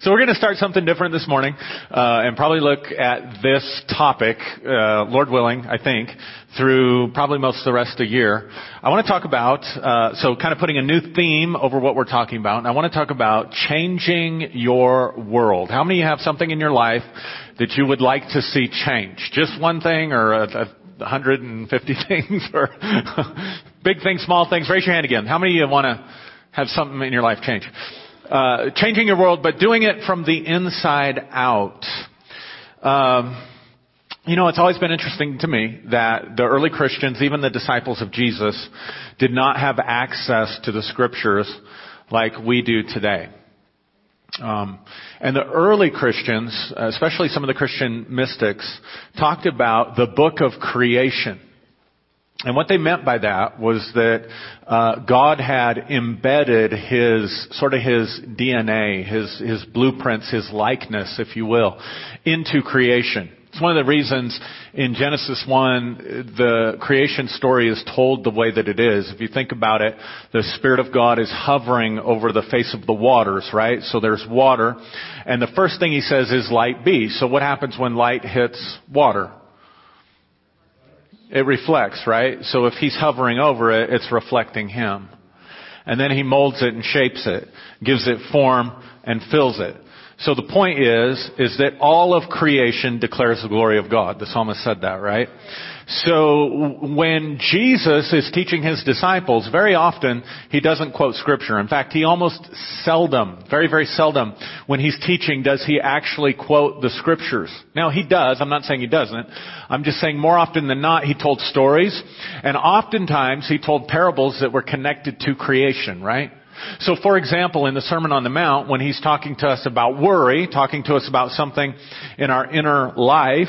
So we're going to start something different this morning, uh, and probably look at this topic, uh, Lord willing, I think, through probably most of the rest of the year. I want to talk about, uh, so kind of putting a new theme over what we're talking about, and I want to talk about changing your world. How many of you have something in your life that you would like to see change? Just one thing, or a, a 150 things, or big things, small things? Raise your hand again. How many of you want to have something in your life change? Uh, changing your world, but doing it from the inside out. Um, you know, it's always been interesting to me that the early Christians, even the disciples of Jesus, did not have access to the scriptures like we do today. Um, and the early Christians, especially some of the Christian mystics, talked about the book of creation. And what they meant by that was that uh, God had embedded his sort of his DNA, his his blueprints, his likeness, if you will, into creation. It's one of the reasons in Genesis 1, the creation story is told the way that it is. If you think about it, the Spirit of God is hovering over the face of the waters, right? So there's water. And the first thing he says is light be. So what happens when light hits water? It reflects, right? So if he's hovering over it, it's reflecting him. And then he molds it and shapes it, gives it form and fills it. So the point is, is that all of creation declares the glory of God. The psalmist said that, right? So when Jesus is teaching his disciples, very often he doesn't quote scripture. In fact, he almost seldom, very, very seldom, when he's teaching does he actually quote the scriptures. Now he does, I'm not saying he doesn't. I'm just saying more often than not he told stories, and oftentimes he told parables that were connected to creation, right? So for example, in the Sermon on the Mount, when he's talking to us about worry, talking to us about something in our inner life,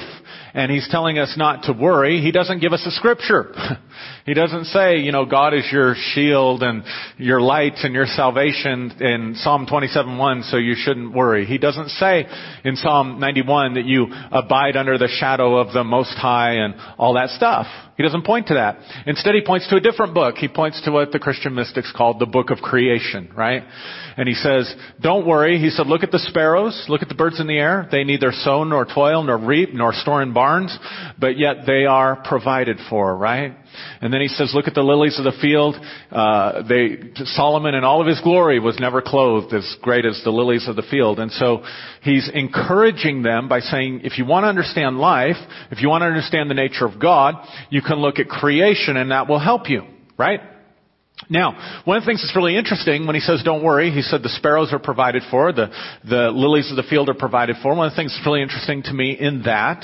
and he's telling us not to worry, he doesn't give us a scripture. he doesn't say, you know, God is your shield and your light and your salvation in Psalm 27:1, so you shouldn't worry. He doesn't say in Psalm 91 that you abide under the shadow of the Most High and all that stuff. He doesn't point to that. Instead, he points to a different book. He points to what the Christian mystics called the book of creation, right? And he says, don't worry. He said, look at the sparrows, look at the birds in the air. They neither sow nor toil nor reap nor store in barns, but yet they are provided for, right? And then he says, look at the lilies of the field. Uh, they, Solomon in all of his glory was never clothed as great as the lilies of the field. And so he's encouraging them by saying, if you want to understand life, if you want to understand the nature of God, you can look at creation and that will help you, right? Now, one of the things that's really interesting when he says don't worry, he said the sparrows are provided for, the, the lilies of the field are provided for. One of the things that's really interesting to me in that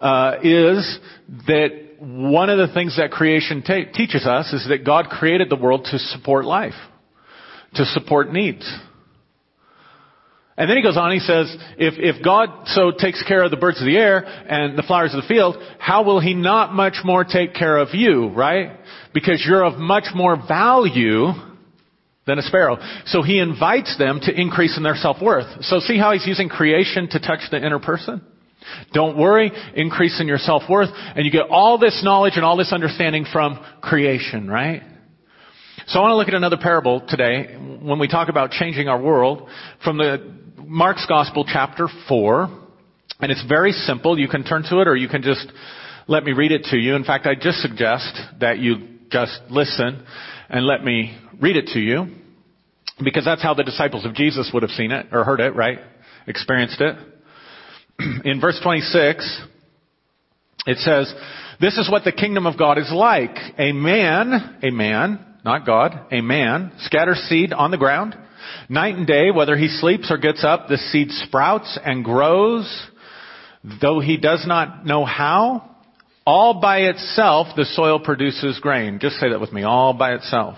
uh, is that one of the things that creation ta- teaches us is that God created the world to support life, to support needs. And then he goes on, he says, if, if God so takes care of the birds of the air and the flowers of the field, how will he not much more take care of you, right? Because you're of much more value than a sparrow. So he invites them to increase in their self-worth. So see how he's using creation to touch the inner person? Don't worry, increase in your self-worth, and you get all this knowledge and all this understanding from creation, right? So I want to look at another parable today when we talk about changing our world from the Mark's Gospel chapter 4. And it's very simple. You can turn to it or you can just let me read it to you. In fact, I just suggest that you just listen and let me read it to you because that's how the disciples of Jesus would have seen it or heard it, right? Experienced it. in verse 26, it says, this is what the kingdom of God is like. A man, a man, not God, a man scatters seed on the ground. Night and day, whether he sleeps or gets up, the seed sprouts and grows, though he does not know how. All by itself, the soil produces grain. Just say that with me. All by itself.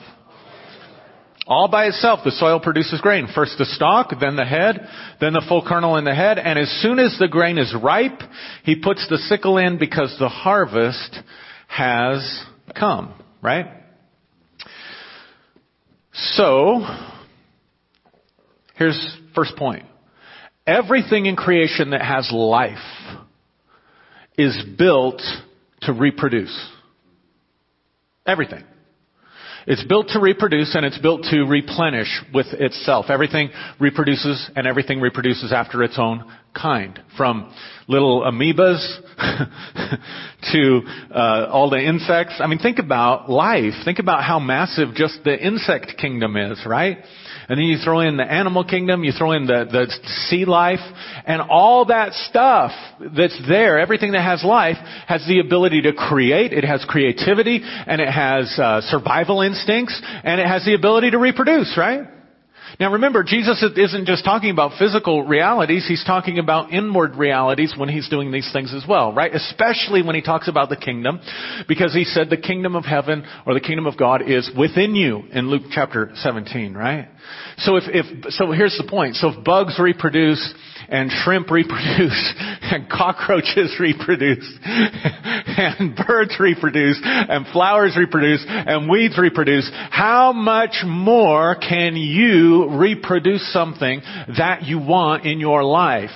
All by itself, the soil produces grain. First the stalk, then the head, then the full kernel in the head, and as soon as the grain is ripe, he puts the sickle in because the harvest has come, right? So, here's first point. Everything in creation that has life is built to reproduce. Everything. It's built to reproduce and it's built to replenish with itself. Everything reproduces and everything reproduces after its own kind. From little amoebas to uh, all the insects. I mean, think about life. Think about how massive just the insect kingdom is, right? And then you throw in the animal kingdom, you throw in the, the sea life, and all that stuff that's there, everything that has life, has the ability to create, it has creativity, and it has uh, survival instincts, and it has the ability to reproduce, right? Now remember, Jesus isn't just talking about physical realities, he's talking about inward realities when he's doing these things as well, right? Especially when he talks about the kingdom, because he said the kingdom of heaven or the kingdom of God is within you in Luke chapter 17, right? So if, if, so here's the point. So if bugs reproduce and shrimp reproduce and cockroaches reproduce and birds reproduce and flowers reproduce and weeds reproduce, how much more can you reproduce something that you want in your life?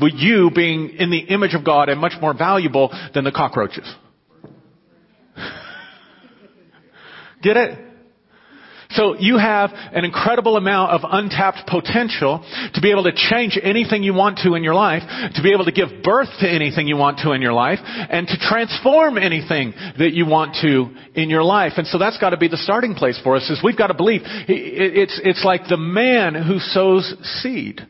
With you being in the image of God and much more valuable than the cockroaches. Get it? So you have an incredible amount of untapped potential to be able to change anything you want to in your life, to be able to give birth to anything you want to in your life, and to transform anything that you want to in your life. And so that's got to be the starting place for us is we've got to believe it's, it's like the man who sows seed.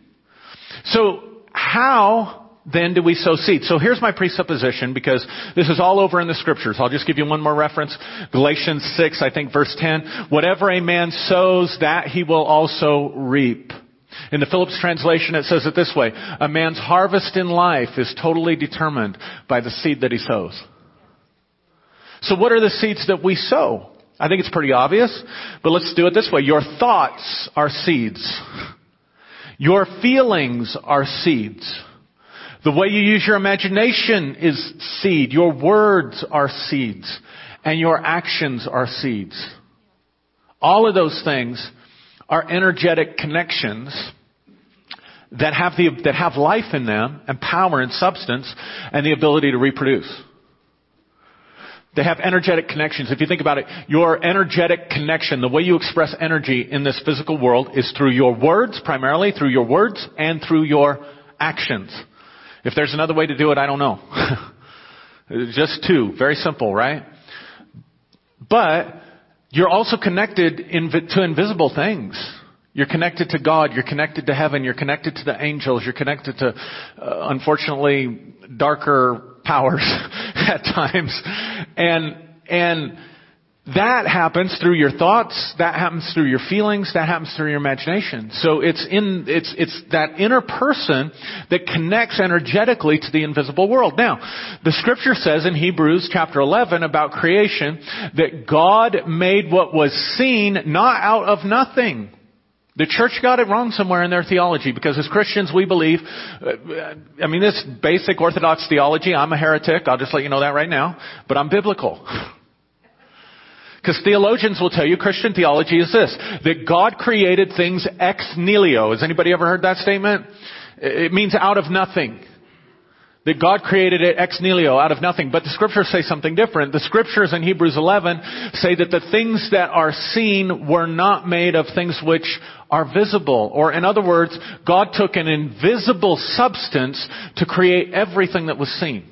So how then do we sow seed? So here's my presupposition because this is all over in the scriptures. I'll just give you one more reference. Galatians 6, I think verse 10. Whatever a man sows, that he will also reap. In the Phillips translation, it says it this way. A man's harvest in life is totally determined by the seed that he sows. So what are the seeds that we sow? I think it's pretty obvious, but let's do it this way. Your thoughts are seeds. Your feelings are seeds. The way you use your imagination is seed. Your words are seeds. And your actions are seeds. All of those things are energetic connections that have the, that have life in them and power and substance and the ability to reproduce. They have energetic connections. If you think about it, your energetic connection, the way you express energy in this physical world is through your words, primarily through your words and through your actions. If there's another way to do it, I don't know. Just two. Very simple, right? But you're also connected to invisible things. You're connected to God. You're connected to heaven. You're connected to the angels. You're connected to, uh, unfortunately, darker powers at times. And, and that happens through your thoughts, that happens through your feelings, that happens through your imagination. So it's in, it's, it's that inner person that connects energetically to the invisible world. Now, the scripture says in Hebrews chapter 11 about creation that God made what was seen not out of nothing. The church got it wrong somewhere in their theology because as Christians we believe, uh, I mean this basic orthodox theology, I'm a heretic, I'll just let you know that right now, but I'm biblical. Because theologians will tell you Christian theology is this, that God created things ex nihilo. Has anybody ever heard that statement? It means out of nothing. That God created it ex nihilo, out of nothing. But the scriptures say something different. The scriptures in Hebrews 11 say that the things that are seen were not made of things which are visible. Or in other words, God took an invisible substance to create everything that was seen.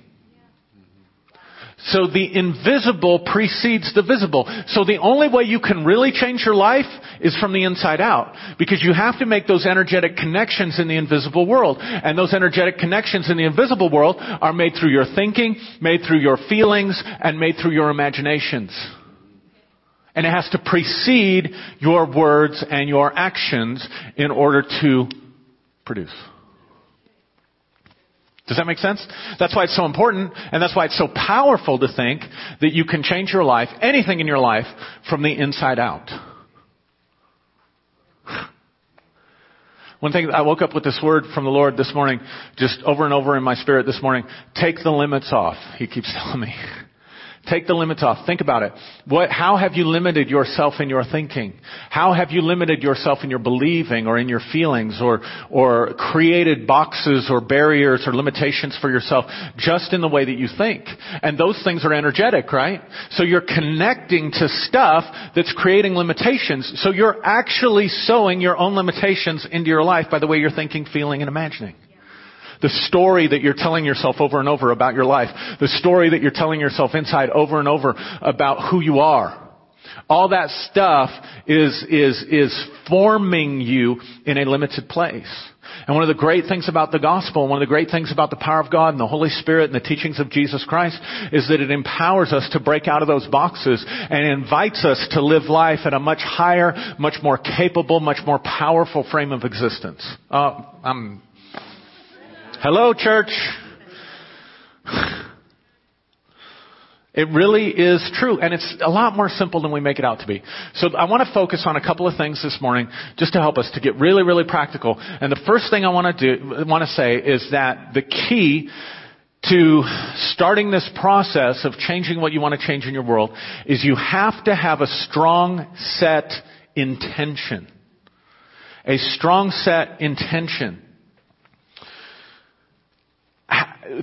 So the invisible precedes the visible. So the only way you can really change your life is from the inside out. Because you have to make those energetic connections in the invisible world. And those energetic connections in the invisible world are made through your thinking, made through your feelings, and made through your imaginations. And it has to precede your words and your actions in order to produce. Does that make sense? That's why it's so important, and that's why it's so powerful to think that you can change your life, anything in your life, from the inside out. One thing, I woke up with this word from the Lord this morning, just over and over in my spirit this morning. Take the limits off, He keeps telling me. Take the limits off. Think about it. What, how have you limited yourself in your thinking? How have you limited yourself in your believing or in your feelings or, or created boxes or barriers or limitations for yourself just in the way that you think? And those things are energetic, right? So you're connecting to stuff that's creating limitations. So you're actually sowing your own limitations into your life by the way you're thinking, feeling, and imagining. The story that you're telling yourself over and over about your life. The story that you're telling yourself inside over and over about who you are. All that stuff is, is, is forming you in a limited place. And one of the great things about the gospel, one of the great things about the power of God and the Holy Spirit and the teachings of Jesus Christ is that it empowers us to break out of those boxes and invites us to live life at a much higher, much more capable, much more powerful frame of existence. Uh, I'm Hello, church. It really is true, and it's a lot more simple than we make it out to be. So I want to focus on a couple of things this morning just to help us to get really, really practical. And the first thing I want to do, want to say is that the key to starting this process of changing what you want to change in your world is you have to have a strong set intention. A strong set intention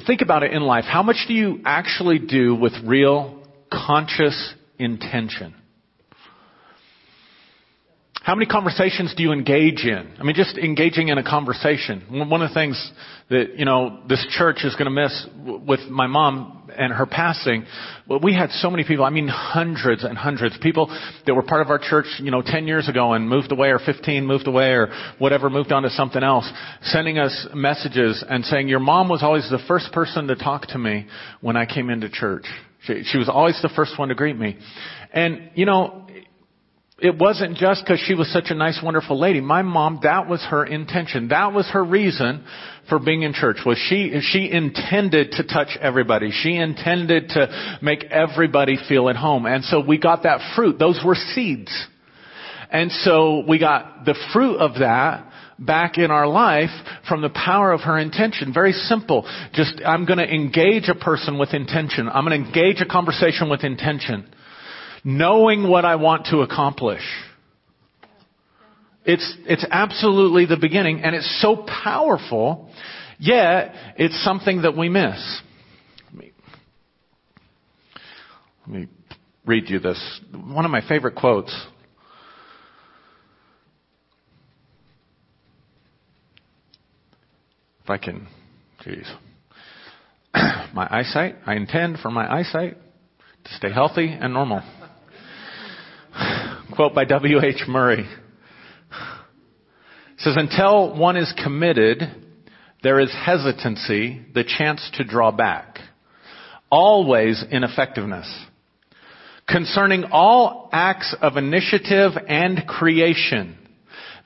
think about it in life. How much do you actually do with real conscious intention? How many conversations do you engage in? I mean, just engaging in a conversation. One of the things that, you know, this church is going to miss with my mom and her passing, well, we had so many people, I mean hundreds and hundreds, people that were part of our church, you know, 10 years ago and moved away or 15 moved away or whatever, moved on to something else, sending us messages and saying, your mom was always the first person to talk to me when I came into church. She, she was always the first one to greet me. And, you know, it wasn't just because she was such a nice, wonderful lady. My mom, that was her intention. That was her reason for being in church. Was she, she intended to touch everybody. She intended to make everybody feel at home. And so we got that fruit. Those were seeds. And so we got the fruit of that back in our life from the power of her intention. Very simple. Just, I'm gonna engage a person with intention. I'm gonna engage a conversation with intention knowing what I want to accomplish. It's, it's absolutely the beginning and it's so powerful, yet it's something that we miss. Let me, let me read you this. One of my favorite quotes. If I can, geez. my eyesight, I intend for my eyesight to stay healthy and normal. Quote by W.H. Murray. It says, until one is committed, there is hesitancy, the chance to draw back. Always ineffectiveness. Concerning all acts of initiative and creation,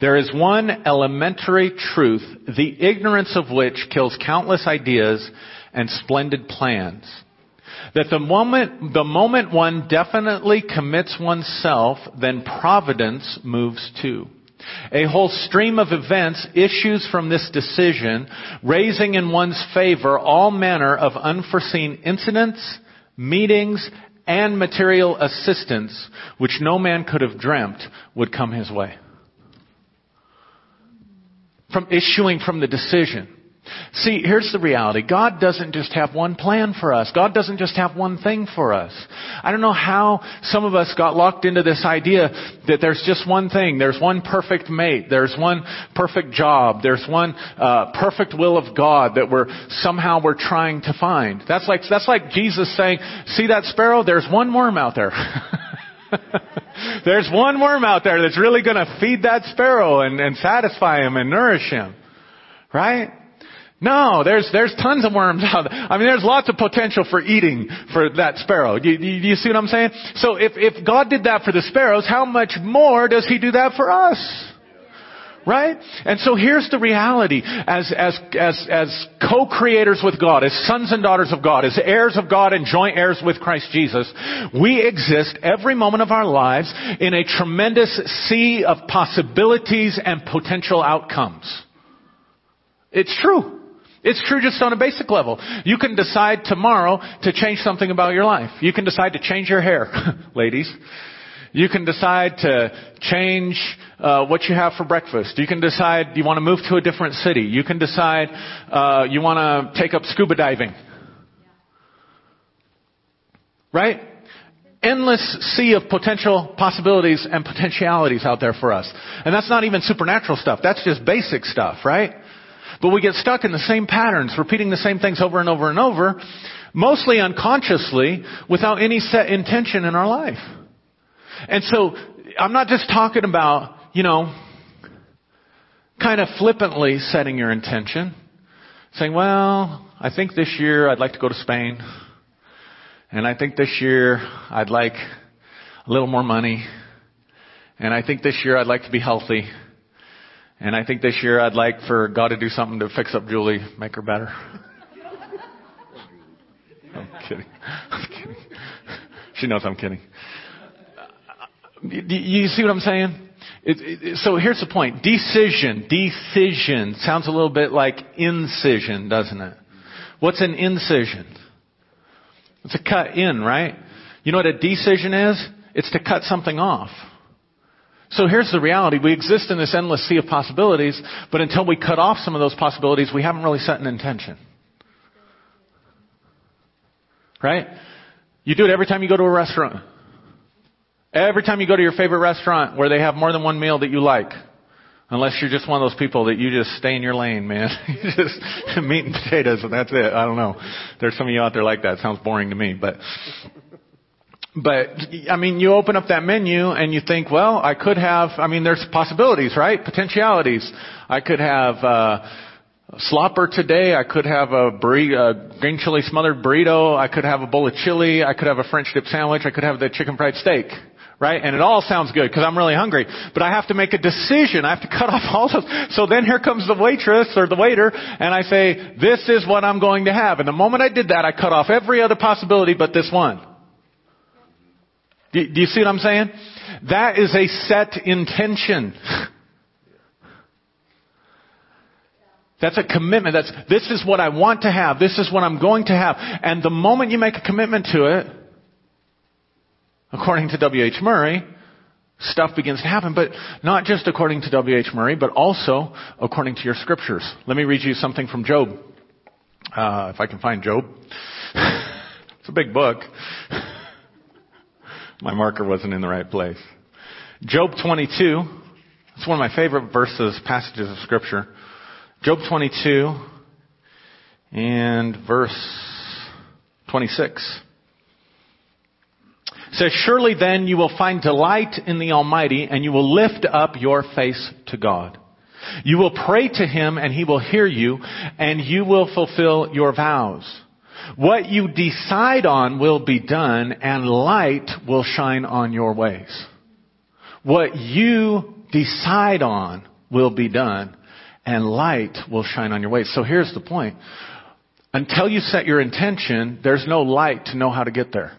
there is one elementary truth, the ignorance of which kills countless ideas and splendid plans. That the moment, the moment one definitely commits oneself, then providence moves too. A whole stream of events issues from this decision, raising in one's favor all manner of unforeseen incidents, meetings, and material assistance, which no man could have dreamt would come his way. From issuing from the decision. See, here's the reality. God doesn't just have one plan for us. God doesn't just have one thing for us. I don't know how some of us got locked into this idea that there's just one thing. There's one perfect mate. There's one perfect job. There's one uh, perfect will of God that we're somehow we're trying to find. That's like that's like Jesus saying, "See that sparrow? There's one worm out there." There's one worm out there that's really going to feed that sparrow and, and satisfy him and nourish him. Right? No, there's, there's tons of worms out there. I mean, there's lots of potential for eating for that sparrow. Do you, you see what I'm saying? So if, if God did that for the sparrows, how much more does He do that for us? Right? And so here's the reality. As, as, as, as co-creators with God, as sons and daughters of God, as heirs of God and joint heirs with Christ Jesus, we exist every moment of our lives in a tremendous sea of possibilities and potential outcomes. It's true. It's true just on a basic level. You can decide tomorrow to change something about your life. You can decide to change your hair, ladies. You can decide to change uh, what you have for breakfast. You can decide you want to move to a different city. You can decide uh, you want to take up scuba diving. Right? Endless sea of potential possibilities and potentialities out there for us. And that's not even supernatural stuff. That's just basic stuff, right? But we get stuck in the same patterns, repeating the same things over and over and over, mostly unconsciously, without any set intention in our life. And so, I'm not just talking about, you know, kind of flippantly setting your intention. Saying, well, I think this year I'd like to go to Spain. And I think this year I'd like a little more money. And I think this year I'd like to be healthy. And I think this year I'd like for God to do something to fix up Julie, make her better. I'm kidding. I'm kidding. She knows I'm kidding. You see what I'm saying? It, it, so here's the point. Decision, decision sounds a little bit like incision, doesn't it? What's an incision? It's a cut in, right? You know what a decision is? It's to cut something off. So here's the reality. We exist in this endless sea of possibilities, but until we cut off some of those possibilities, we haven't really set an intention. Right? You do it every time you go to a restaurant. Every time you go to your favorite restaurant where they have more than one meal that you like. Unless you're just one of those people that you just stay in your lane, man. you just meat and potatoes and that's it. I don't know. There's some of you out there like that. Sounds boring to me, but but, I mean, you open up that menu and you think, well, I could have, I mean, there's possibilities, right? Potentialities. I could have, uh, a slopper today. I could have a, burrito, a green chili smothered burrito. I could have a bowl of chili. I could have a French dip sandwich. I could have the chicken fried steak. Right? And it all sounds good because I'm really hungry. But I have to make a decision. I have to cut off all those. So then here comes the waitress or the waiter and I say, this is what I'm going to have. And the moment I did that, I cut off every other possibility but this one. Do, you see what I'm saying? That is a set intention. That's a commitment. That's, this is what I want to have. This is what I'm going to have. And the moment you make a commitment to it, according to W.H. Murray, stuff begins to happen. But not just according to W.H. Murray, but also according to your scriptures. Let me read you something from Job. Uh, if I can find Job. it's a big book. My marker wasn't in the right place. Job 22. It's one of my favorite verses, passages of scripture. Job 22 and verse 26 says, Surely then you will find delight in the Almighty and you will lift up your face to God. You will pray to Him and He will hear you and you will fulfill your vows. What you decide on will be done and light will shine on your ways. What you decide on will be done and light will shine on your ways. So here's the point. Until you set your intention, there's no light to know how to get there.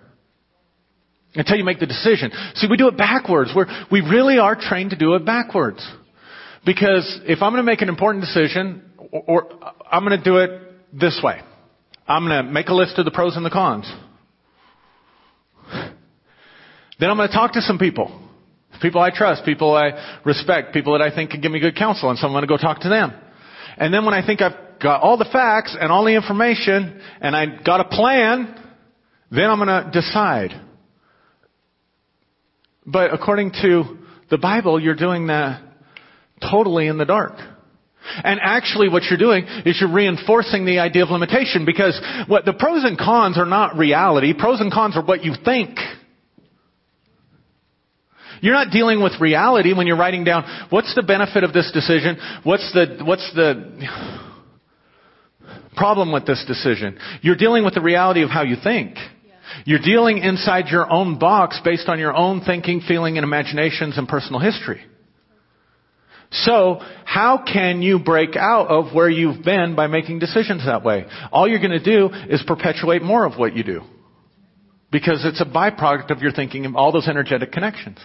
Until you make the decision. See, we do it backwards. We're, we really are trained to do it backwards. Because if I'm going to make an important decision, or, or I'm going to do it this way. I'm going to make a list of the pros and the cons. Then I'm going to talk to some people. People I trust, people I respect, people that I think can give me good counsel, and so I'm going to go talk to them. And then when I think I've got all the facts and all the information, and I've got a plan, then I'm going to decide. But according to the Bible, you're doing that totally in the dark. And actually what you're doing is you're reinforcing the idea of limitation because what the pros and cons are not reality. Pros and cons are what you think. You're not dealing with reality when you're writing down what's the benefit of this decision? What's the, what's the problem with this decision? You're dealing with the reality of how you think. You're dealing inside your own box based on your own thinking, feeling, and imaginations and personal history. So, how can you break out of where you've been by making decisions that way? All you're going to do is perpetuate more of what you do. Because it's a byproduct of your thinking and all those energetic connections.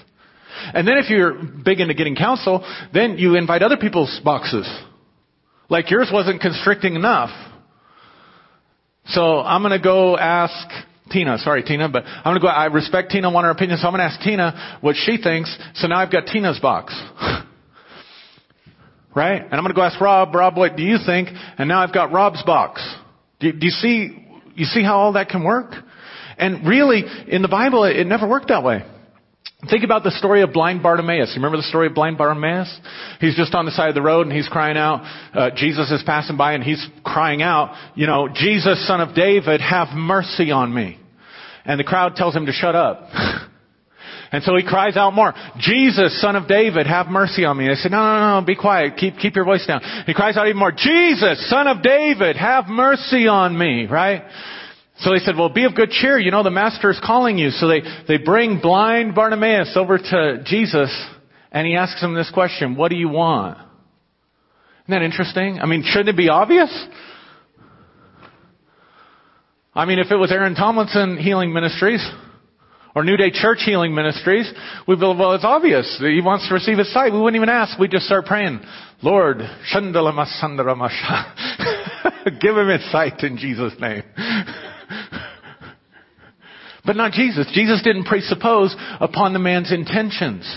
And then if you're big into getting counsel, then you invite other people's boxes. Like yours wasn't constricting enough. So I'm going to go ask Tina. Sorry, Tina, but I'm to go. I respect Tina, want her opinion, so I'm to ask Tina what she thinks. So now I've got Tina's box. right? And I'm going to go ask Rob. Rob, what do you think? And now I've got Rob's box. Do, do you see? You see how all that can work? And really, in the Bible, it, it never worked that way. Think about the story of blind Bartimaeus. You remember the story of blind Bartimaeus? He's just on the side of the road and he's crying out. Uh, Jesus is passing by and he's crying out, you know, Jesus, son of David, have mercy on me. And the crowd tells him to shut up. and so he cries out more, Jesus, son of David, have mercy on me. They said, no, no, no, be quiet. Keep, keep your voice down. He cries out even more, Jesus, son of David, have mercy on me, right? So they said, well, be of good cheer. You know, the master is calling you. So they, they bring blind Bartimaeus over to Jesus and he asks him this question, what do you want? Isn't that interesting? I mean, shouldn't it be obvious? I mean, if it was Aaron Tomlinson Healing Ministries or New Day Church Healing Ministries, we'd be, well, it's obvious. That he wants to receive his sight. We wouldn't even ask. We'd just start praying, Lord, give him his sight in Jesus' name. But not Jesus. Jesus didn't presuppose upon the man's intentions.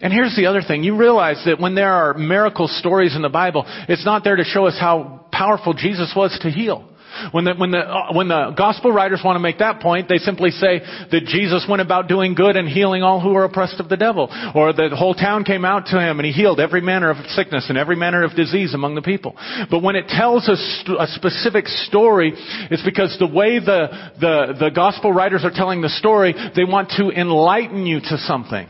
And here's the other thing. You realize that when there are miracle stories in the Bible, it's not there to show us how powerful Jesus was to heal. When the, when the, uh, when the gospel writers want to make that point, they simply say that Jesus went about doing good and healing all who were oppressed of the devil. Or that the whole town came out to him and he healed every manner of sickness and every manner of disease among the people. But when it tells a, st- a specific story, it's because the way the, the, the gospel writers are telling the story, they want to enlighten you to something.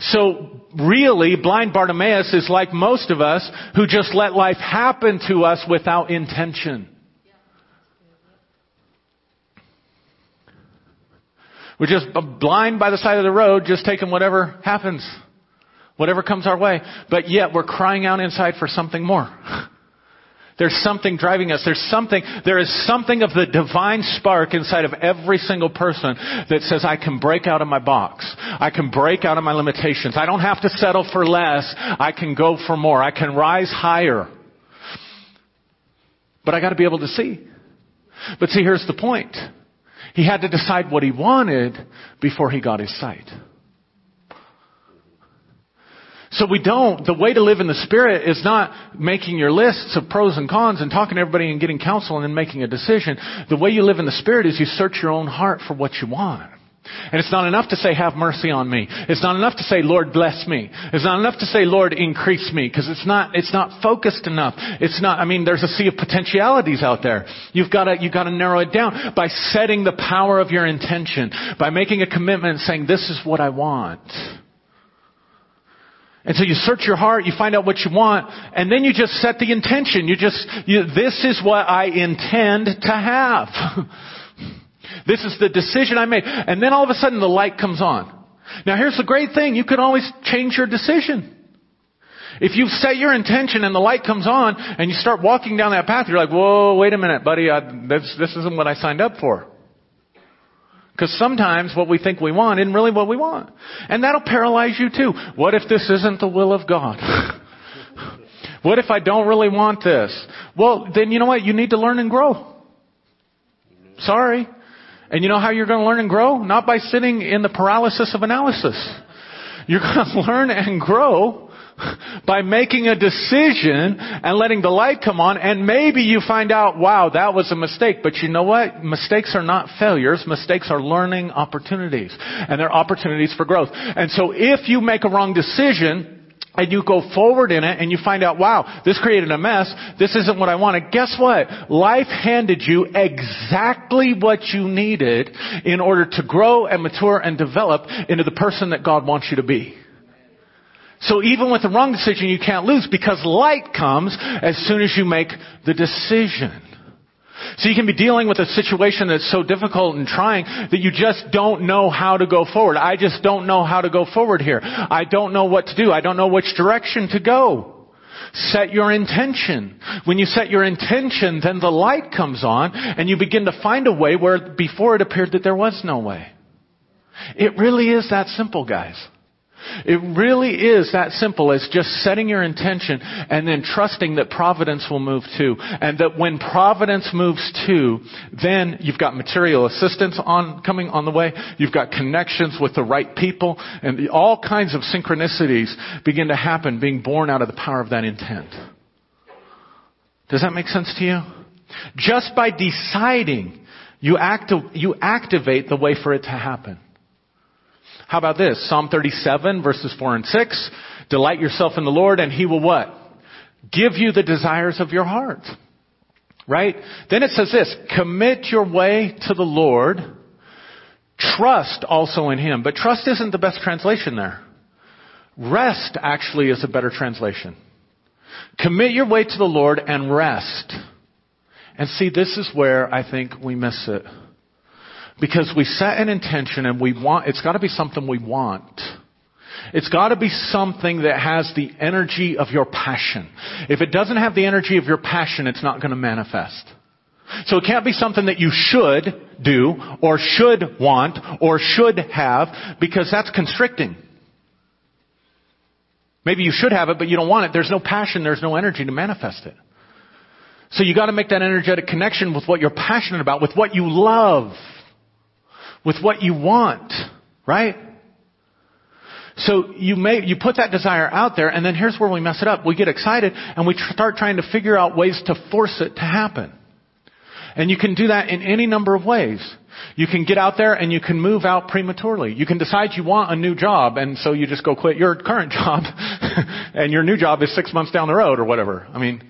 So really, blind Bartimaeus is like most of us who just let life happen to us without intention. We're just blind by the side of the road, just taking whatever happens, whatever comes our way. But yet we're crying out inside for something more. There's something driving us. There's something, there is something of the divine spark inside of every single person that says, I can break out of my box. I can break out of my limitations. I don't have to settle for less. I can go for more. I can rise higher. But I gotta be able to see. But see, here's the point. He had to decide what he wanted before he got his sight. So we don't, the way to live in the Spirit is not making your lists of pros and cons and talking to everybody and getting counsel and then making a decision. The way you live in the Spirit is you search your own heart for what you want. And it's not enough to say, have mercy on me. It's not enough to say, Lord, bless me. It's not enough to say, Lord, increase me, because it's not, it's not focused enough. It's not, I mean, there's a sea of potentialities out there. You've got to, you've got to narrow it down by setting the power of your intention, by making a commitment saying, this is what I want. And so you search your heart, you find out what you want, and then you just set the intention. You just, you, this is what I intend to have. This is the decision I made. And then all of a sudden the light comes on. Now here's the great thing. You can always change your decision. If you set your intention and the light comes on and you start walking down that path, you're like, whoa, wait a minute, buddy, I, this, this isn't what I signed up for. Because sometimes what we think we want isn't really what we want. And that'll paralyze you too. What if this isn't the will of God? what if I don't really want this? Well, then you know what? You need to learn and grow. Sorry. And you know how you're going to learn and grow? Not by sitting in the paralysis of analysis. You're going to learn and grow by making a decision and letting the light come on and maybe you find out, wow, that was a mistake. But you know what? Mistakes are not failures. Mistakes are learning opportunities. And they're opportunities for growth. And so if you make a wrong decision, and you go forward in it and you find out, wow, this created a mess. This isn't what I wanted. Guess what? Life handed you exactly what you needed in order to grow and mature and develop into the person that God wants you to be. So even with the wrong decision, you can't lose because light comes as soon as you make the decision. So you can be dealing with a situation that's so difficult and trying that you just don't know how to go forward. I just don't know how to go forward here. I don't know what to do. I don't know which direction to go. Set your intention. When you set your intention, then the light comes on and you begin to find a way where before it appeared that there was no way. It really is that simple, guys. It really is that simple as just setting your intention and then trusting that providence will move too. And that when providence moves too, then you've got material assistance on, coming on the way. You've got connections with the right people and the, all kinds of synchronicities begin to happen being born out of the power of that intent. Does that make sense to you? Just by deciding, you, acti- you activate the way for it to happen. How about this? Psalm 37 verses 4 and 6. Delight yourself in the Lord and He will what? Give you the desires of your heart. Right? Then it says this, commit your way to the Lord. Trust also in Him. But trust isn't the best translation there. Rest actually is a better translation. Commit your way to the Lord and rest. And see, this is where I think we miss it. Because we set an intention and we want, it's gotta be something we want. It's gotta be something that has the energy of your passion. If it doesn't have the energy of your passion, it's not gonna manifest. So it can't be something that you should do, or should want, or should have, because that's constricting. Maybe you should have it, but you don't want it. There's no passion, there's no energy to manifest it. So you gotta make that energetic connection with what you're passionate about, with what you love with what you want, right? So you may, you put that desire out there and then here's where we mess it up. We get excited and we start trying to figure out ways to force it to happen. And you can do that in any number of ways. You can get out there and you can move out prematurely. You can decide you want a new job and so you just go quit your current job and your new job is six months down the road or whatever. I mean,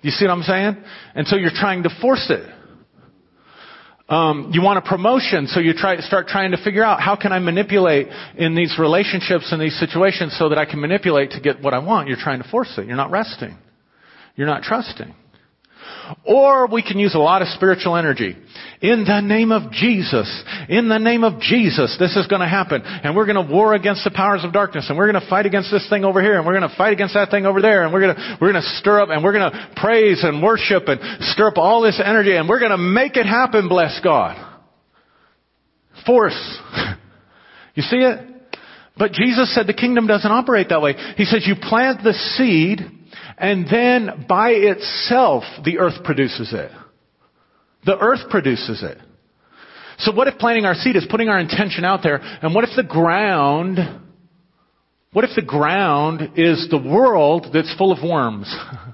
you see what I'm saying? And so you're trying to force it. Um, you want a promotion, so you try, start trying to figure out how can I manipulate in these relationships and these situations so that I can manipulate to get what I want. You're trying to force it. You're not resting. You're not trusting. Or we can use a lot of spiritual energy. In the name of Jesus, in the name of Jesus, this is going to happen. And we're going to war against the powers of darkness. And we're going to fight against this thing over here. And we're going to fight against that thing over there. And we're going to, we're going to stir up and we're going to praise and worship and stir up all this energy. And we're going to make it happen, bless God. Force. You see it? But Jesus said the kingdom doesn't operate that way. He says you plant the seed and then by itself, the earth produces it. The earth produces it. So what if planting our seed is putting our intention out there, and what if the ground, what if the ground is the world that's full of worms?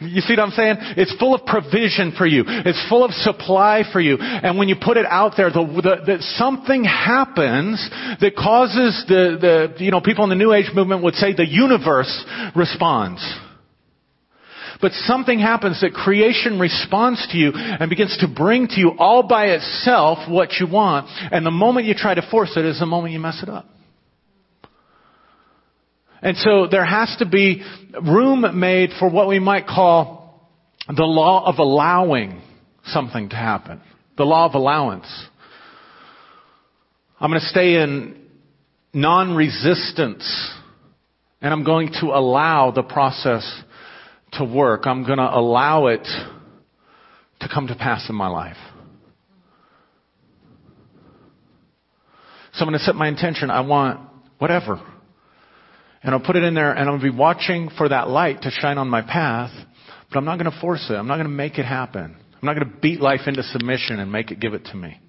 You see what I'm saying? It's full of provision for you. It's full of supply for you. And when you put it out there, the, the, the, something happens that causes the, the, you know, people in the New Age movement would say the universe responds. But something happens that creation responds to you and begins to bring to you all by itself what you want. And the moment you try to force it is the moment you mess it up. And so there has to be room made for what we might call the law of allowing something to happen. The law of allowance. I'm going to stay in non-resistance and I'm going to allow the process to work. I'm going to allow it to come to pass in my life. So I'm going to set my intention. I want whatever. And I'll put it in there and I'll be watching for that light to shine on my path, but I'm not going to force it. I'm not going to make it happen. I'm not going to beat life into submission and make it give it to me.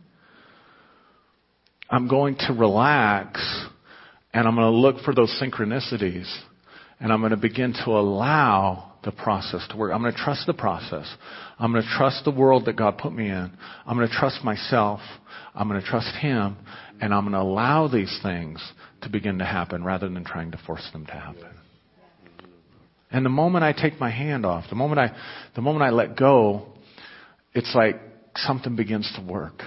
I'm going to relax and I'm going to look for those synchronicities and I'm going to begin to allow the process to work. I'm going to trust the process. I'm going to trust the world that God put me in. I'm going to trust myself. I'm going to trust Him and I'm going to allow these things to begin to happen rather than trying to force them to happen. And the moment I take my hand off, the moment I, the moment I let go, it's like something begins to work.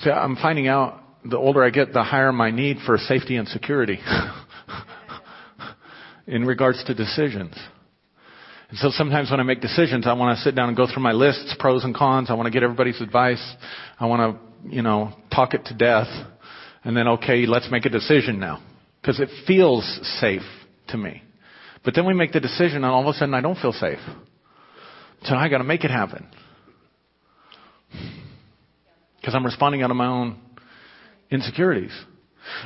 See, I'm finding out the older I get, the higher my need for safety and security in regards to decisions. And so sometimes when I make decisions, I want to sit down and go through my lists, pros and cons. I want to get everybody's advice. I want to, you know, talk it to death. And then, okay, let's make a decision now. Because it feels safe to me. But then we make the decision and all of a sudden I don't feel safe. So I gotta make it happen. because I'm responding out of my own insecurities.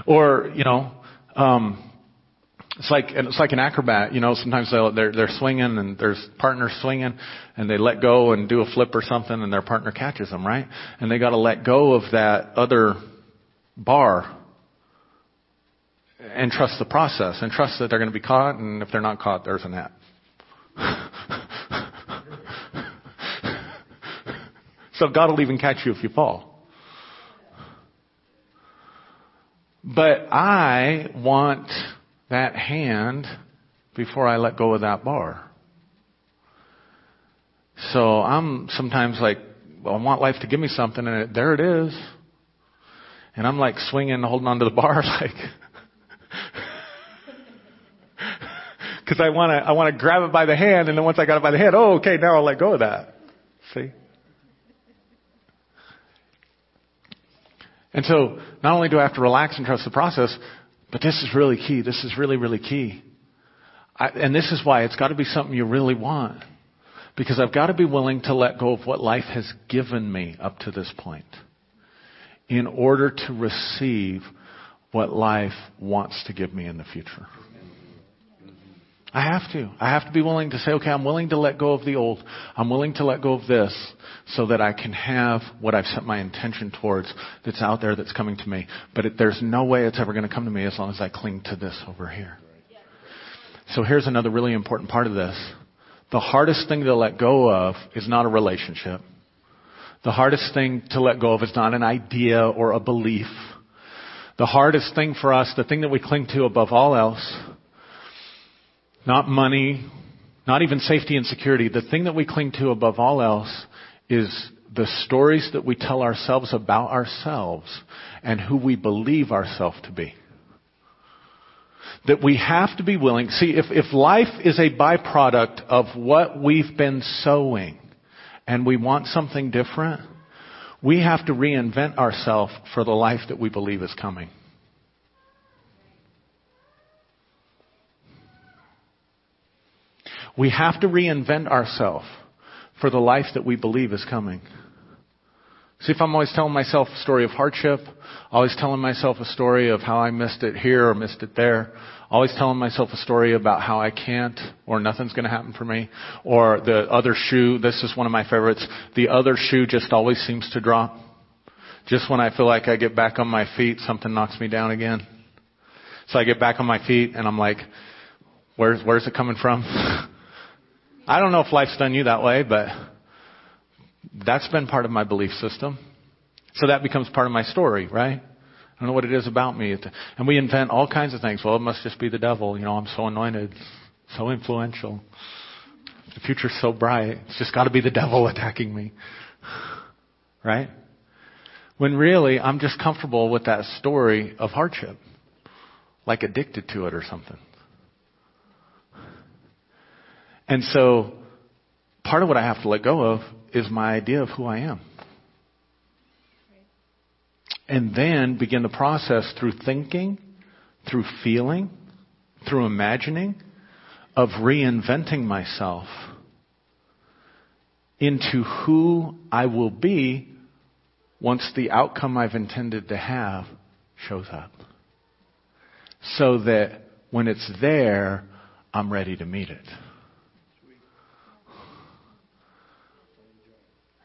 Or, you know, um, it's like it's like an acrobat, you know. Sometimes they're they're swinging and there's partners swinging, and they let go and do a flip or something, and their partner catches them, right? And they got to let go of that other bar and trust the process and trust that they're going to be caught, and if they're not caught, there's a net. so God will even catch you if you fall. But I want that hand before I let go of that bar. So I'm sometimes like, well, I want life to give me something, and it, there it is. And I'm like swinging, holding onto the bar, like, because I want to, I want to grab it by the hand, and then once I got it by the hand, oh, okay, now I'll let go of that. See? And so, not only do I have to relax and trust the process, but this is really key. This is really, really key. I, and this is why it's got to be something you really want. Because I've got to be willing to let go of what life has given me up to this point in order to receive what life wants to give me in the future. I have to. I have to be willing to say, okay, I'm willing to let go of the old. I'm willing to let go of this so that I can have what I've set my intention towards that's out there that's coming to me. But it, there's no way it's ever going to come to me as long as I cling to this over here. So here's another really important part of this. The hardest thing to let go of is not a relationship. The hardest thing to let go of is not an idea or a belief. The hardest thing for us, the thing that we cling to above all else, not money, not even safety and security. The thing that we cling to above all else is the stories that we tell ourselves about ourselves and who we believe ourselves to be. That we have to be willing. See, if, if life is a byproduct of what we've been sowing and we want something different, we have to reinvent ourselves for the life that we believe is coming. We have to reinvent ourselves for the life that we believe is coming. See, if I'm always telling myself a story of hardship, always telling myself a story of how I missed it here or missed it there, always telling myself a story about how I can't or nothing's going to happen for me, or the other shoe, this is one of my favorites, the other shoe just always seems to drop. Just when I feel like I get back on my feet, something knocks me down again. So I get back on my feet and I'm like, where's, where's it coming from? I don't know if life's done you that way, but that's been part of my belief system. So that becomes part of my story, right? I don't know what it is about me. And we invent all kinds of things. Well, it must just be the devil. You know, I'm so anointed, so influential. The future's so bright. It's just got to be the devil attacking me. Right? When really, I'm just comfortable with that story of hardship. Like addicted to it or something. And so, part of what I have to let go of is my idea of who I am. And then begin the process through thinking, through feeling, through imagining, of reinventing myself into who I will be once the outcome I've intended to have shows up. So that when it's there, I'm ready to meet it.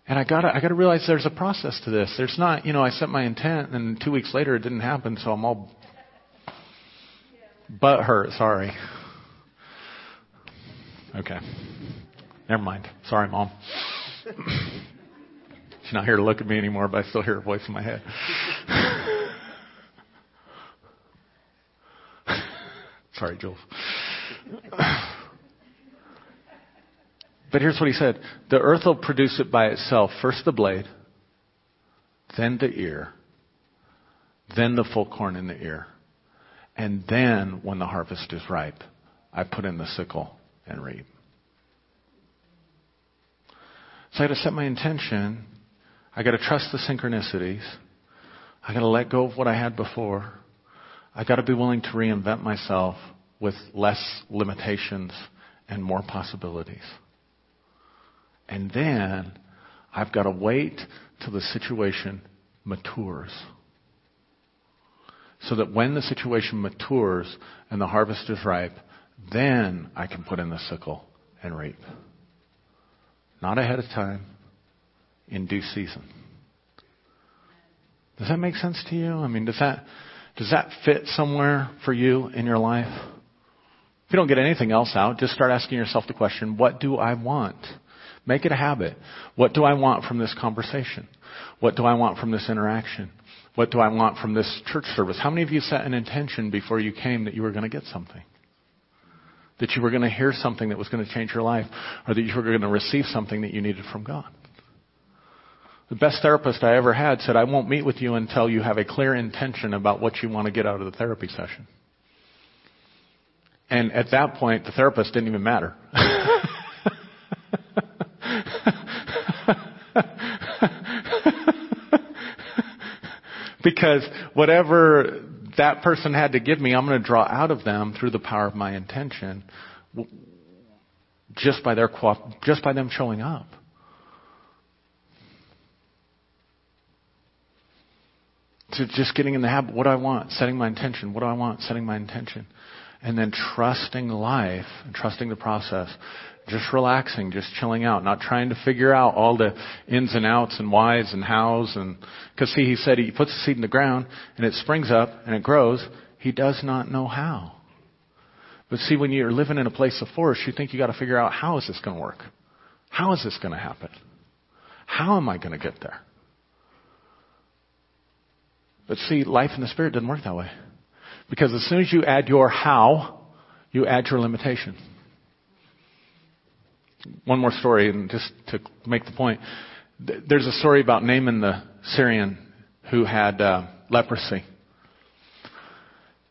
And I gotta, I gotta realize there's a process to this. There's not, you know, I set my intent and two weeks later it didn't happen, so I'm all butt hurt. Sorry. Okay. Never mind. Sorry, mom. She's not here to look at me anymore, but I still hear her voice in my head. Sorry, Jules. But here's what he said the earth will produce it by itself first the blade, then the ear, then the full corn in the ear. And then, when the harvest is ripe, I put in the sickle and reap. So I got to set my intention. I got to trust the synchronicities. I got to let go of what I had before. I got to be willing to reinvent myself with less limitations and more possibilities. And then I've got to wait till the situation matures. So that when the situation matures and the harvest is ripe, then I can put in the sickle and reap. Not ahead of time, in due season. Does that make sense to you? I mean, does that, does that fit somewhere for you in your life? If you don't get anything else out, just start asking yourself the question, what do I want? Make it a habit. What do I want from this conversation? What do I want from this interaction? What do I want from this church service? How many of you set an intention before you came that you were going to get something? That you were going to hear something that was going to change your life, or that you were going to receive something that you needed from God? The best therapist I ever had said, I won't meet with you until you have a clear intention about what you want to get out of the therapy session. And at that point, the therapist didn't even matter. because whatever that person had to give me, I'm going to draw out of them through the power of my intention just by their just by them showing up. to just getting in the habit, what do I want? Setting my intention. What do I want? Setting my intention. And then trusting life and trusting the process. Just relaxing, just chilling out, not trying to figure out all the ins and outs and whys and hows and, cause see, he said he puts the seed in the ground and it springs up and it grows. He does not know how. But see, when you're living in a place of force, you think you gotta figure out how is this gonna work? How is this gonna happen? How am I gonna get there? But see, life in the Spirit doesn't work that way. Because as soon as you add your how, you add your limitation. One more story, and just to make the point. There's a story about Naaman the Syrian who had uh, leprosy.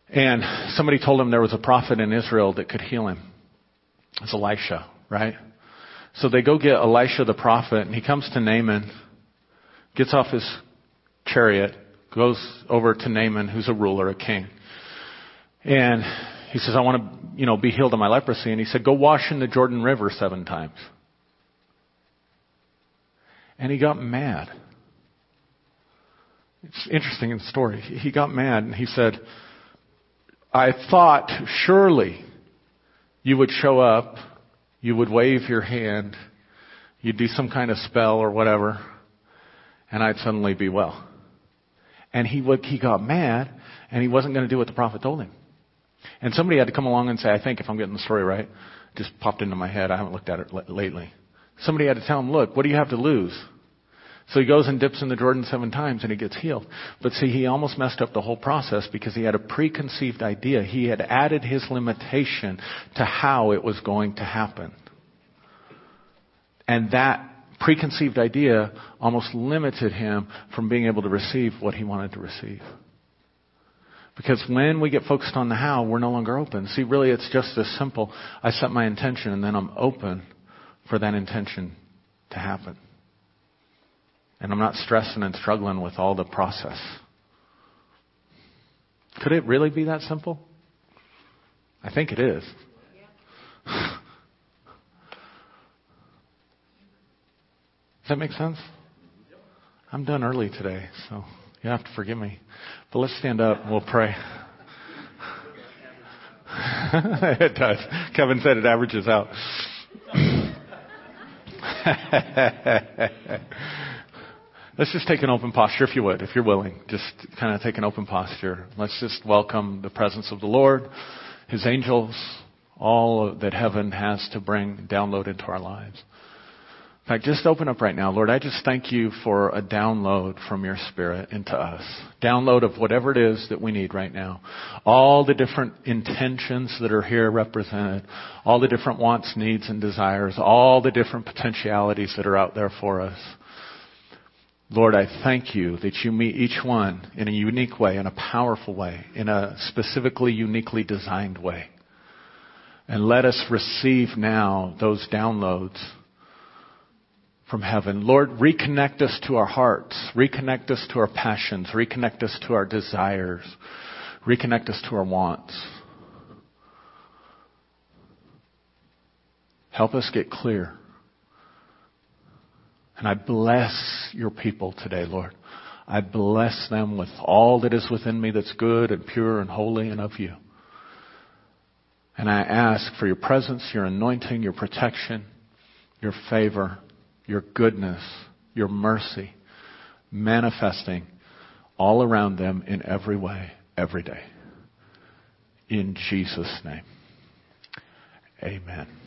And somebody told him there was a prophet in Israel that could heal him. It's Elisha, right? So they go get Elisha the prophet, and he comes to Naaman, gets off his chariot, goes over to Naaman, who's a ruler, a king. And he says, I want to, you know, be healed of my leprosy. And he said, go wash in the Jordan River seven times. And he got mad. It's interesting in the story. He got mad and he said, I thought surely you would show up, you would wave your hand, you'd do some kind of spell or whatever, and I'd suddenly be well. And he, would, he got mad, and he wasn't going to do what the prophet told him. And somebody had to come along and say, I think if I'm getting the story right, just popped into my head. I haven't looked at it lately. Somebody had to tell him, look, what do you have to lose? So he goes and dips in the Jordan seven times and he gets healed. But see, he almost messed up the whole process because he had a preconceived idea. He had added his limitation to how it was going to happen. And that preconceived idea almost limited him from being able to receive what he wanted to receive. Because when we get focused on the how, we're no longer open. See, really, it's just as simple. I set my intention and then I'm open for that intention to happen. And I'm not stressing and struggling with all the process. Could it really be that simple? I think it is. Does that make sense? I'm done early today, so you have to forgive me. But let's stand up and we'll pray. it does. Kevin said it averages out. Let's just take an open posture, if you would, if you're willing. Just kind of take an open posture. Let's just welcome the presence of the Lord, His angels, all that heaven has to bring download into our lives. In fact, just open up right now. Lord, I just thank you for a download from your Spirit into us. Download of whatever it is that we need right now. All the different intentions that are here represented. All the different wants, needs, and desires. All the different potentialities that are out there for us. Lord, I thank you that you meet each one in a unique way, in a powerful way, in a specifically uniquely designed way. And let us receive now those downloads from heaven. Lord, reconnect us to our hearts, reconnect us to our passions, reconnect us to our desires, reconnect us to our wants. Help us get clear. And I bless your people today, Lord. I bless them with all that is within me that's good and pure and holy and of you. And I ask for your presence, your anointing, your protection, your favor, your goodness, your mercy, manifesting all around them in every way, every day. In Jesus' name. Amen.